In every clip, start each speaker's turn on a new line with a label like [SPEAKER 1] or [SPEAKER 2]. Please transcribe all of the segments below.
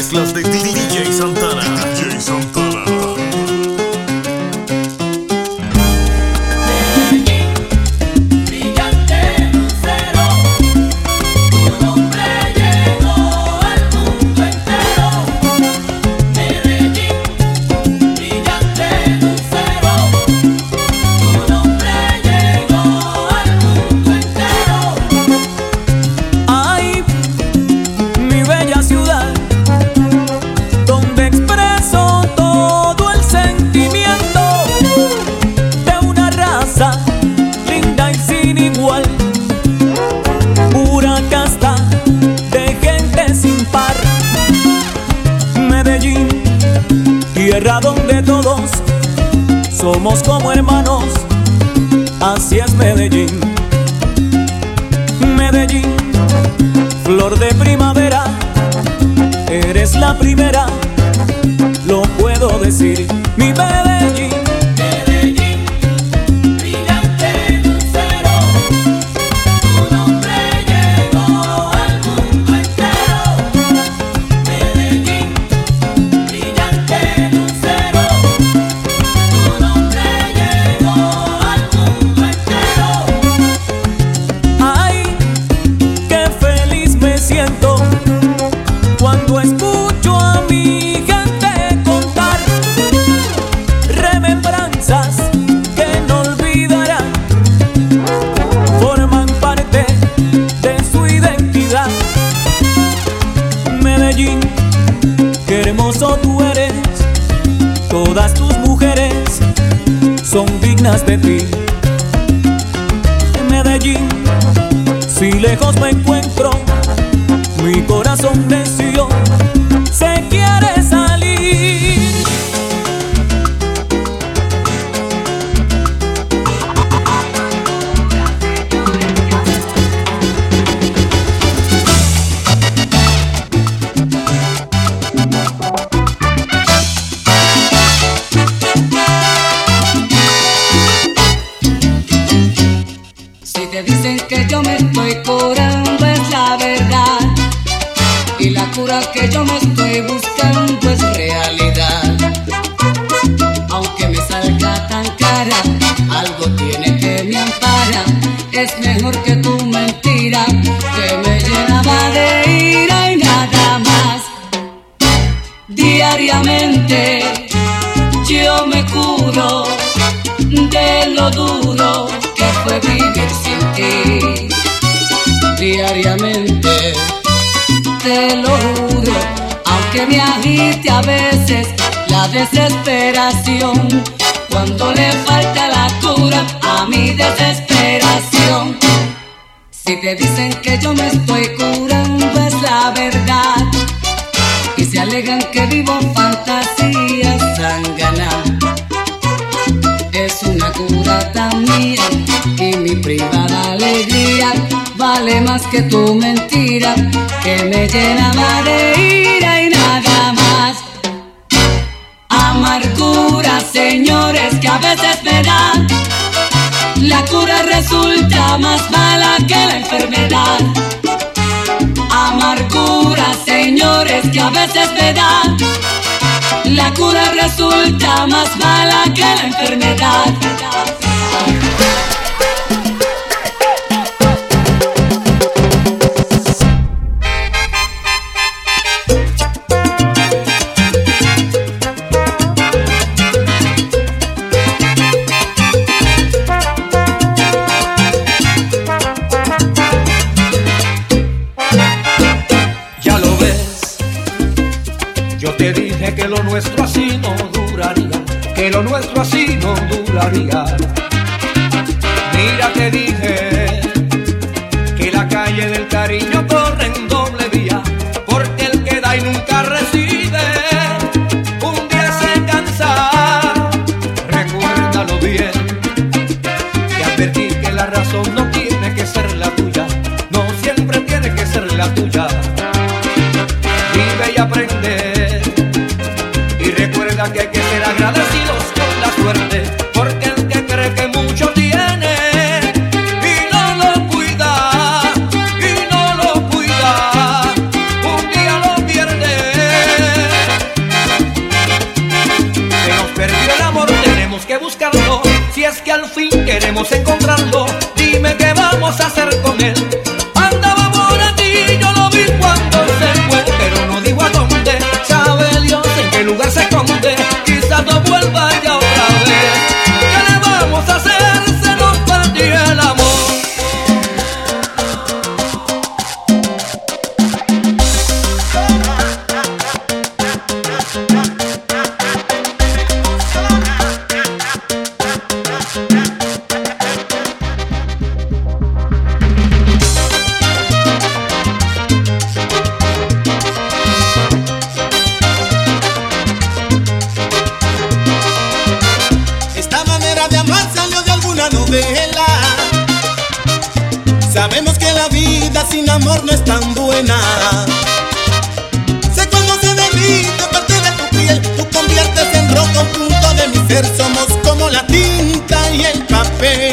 [SPEAKER 1] Mezclas de DJ
[SPEAKER 2] somos como hermanos, así es Medellín. Medellín flor de primavera, eres la primera, lo puedo decir, mi Medellín. Todas tus mujeres son dignas de ti. Medellín, si lejos me encuentro, mi corazón necio
[SPEAKER 3] Diariamente yo me curo de lo duro que fue vivir sin ti. Diariamente te lo juro, aunque me agite a veces la desesperación, cuando le falta la cura a mi desesperación. Si te dicen que yo me estoy curando es la verdad se alegan que vivo fantasías sanganas. Es una cura tan mía y mi privada alegría vale más que tu mentira que me llenaba de ira y nada más. Amargura, señores, que a veces me dan. La cura resulta más mala que la enfermedad. Señores, que a veces me dan. La cura resulta más mala que la enfermedad.
[SPEAKER 4] Que lo nuestro así no duraría, que lo nuestro así hacer con él. no
[SPEAKER 5] es tan buena. Sé cuando se derrite parte de tu piel, tú conviertes en rojo punto de mi ser. Somos como la tinta y el papel.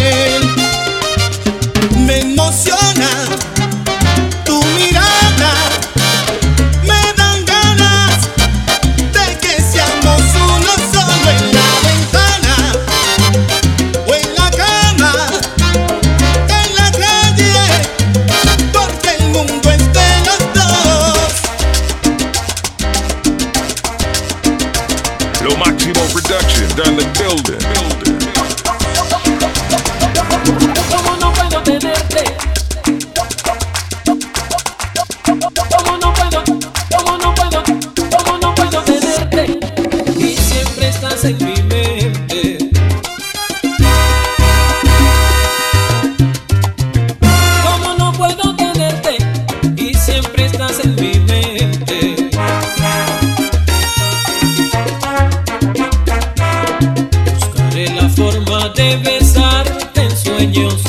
[SPEAKER 6] forma de besarte en sueños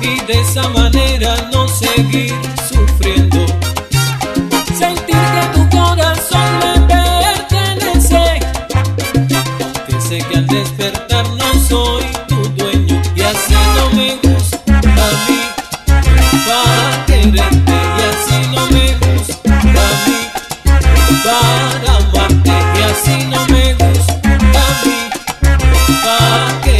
[SPEAKER 6] y de esa manera no seguir sufriendo. pa' que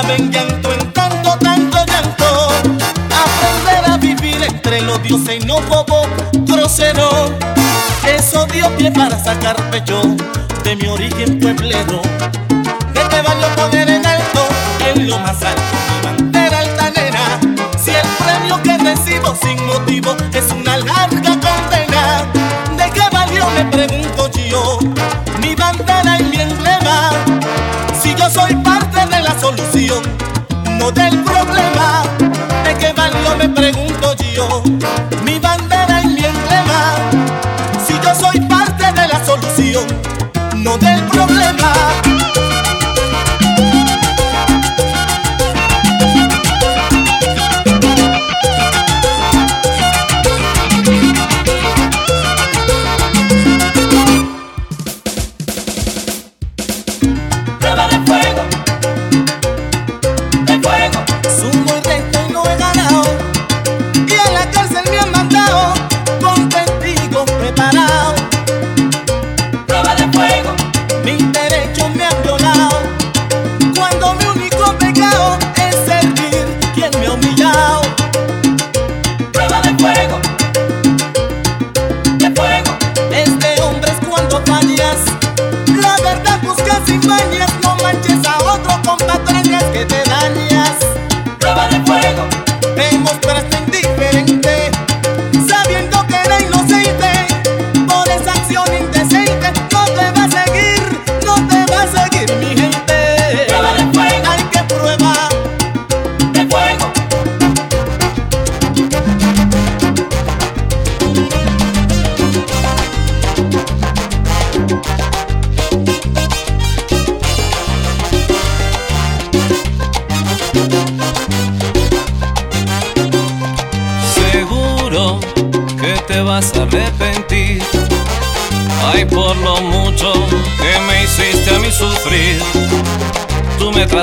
[SPEAKER 5] caben llanto en tanto, tanto llanto. Aprender a vivir entre los dioses y no bobo grosero. Eso dio pie para sacar pecho de mi origen pueblero. Este baño poner en alto, en lo más alto, mi bandera altanera. Si el premio que recibo sin motivo es una larga no del problema. ¿De qué valió me pregunto yo? Mi bandera y mi emblema. Si yo soy parte de la solución, no del problema. Que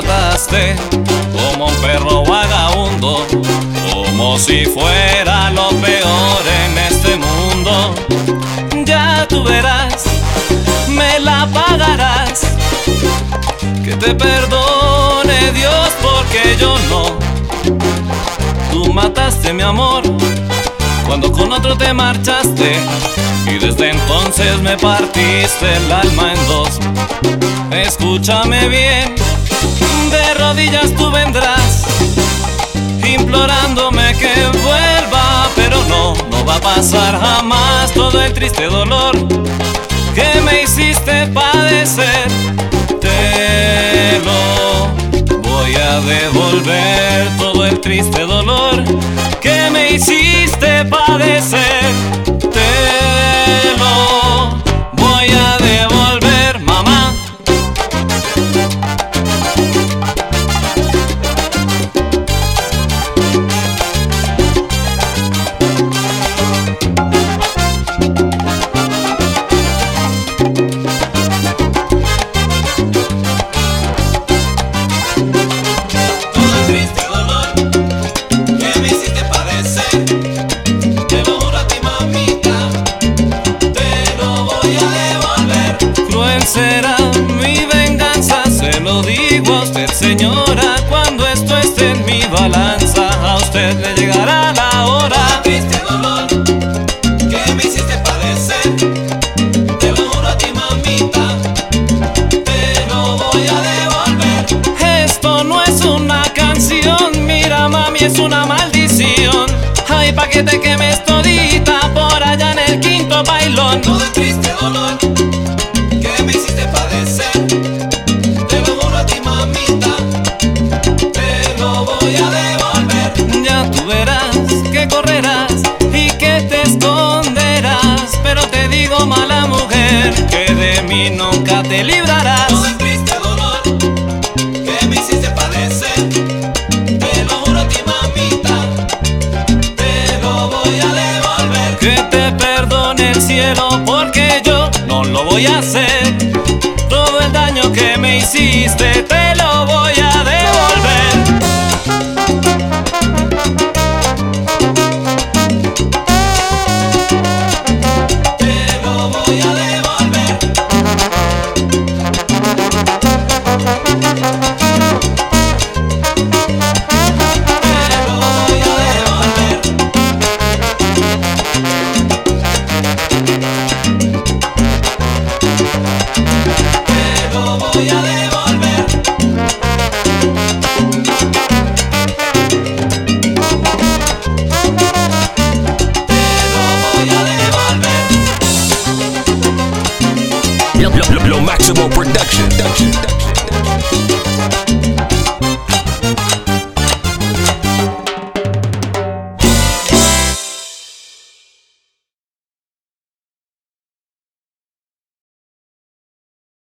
[SPEAKER 7] trataste como un perro vagabundo, como si fuera lo peor en este mundo. Ya tú verás, me la pagarás. Que te perdone Dios porque yo no. Tú mataste mi amor cuando con otro te marchaste y desde entonces me partiste el alma en dos. Escúchame bien, de rodillas tú vendrás implorándome que vuelva, pero no, no va a pasar jamás todo el triste dolor que me hiciste padecer. Te lo voy a devolver todo el triste dolor que me hiciste padecer. En mi balanza, a usted le llegará la hora. Triste dolor que me hiciste padecer. Te lo juro a ti, mamita, te lo voy a devolver. Esto no es una canción, mira mami, es una maldición. Ay, pa' que te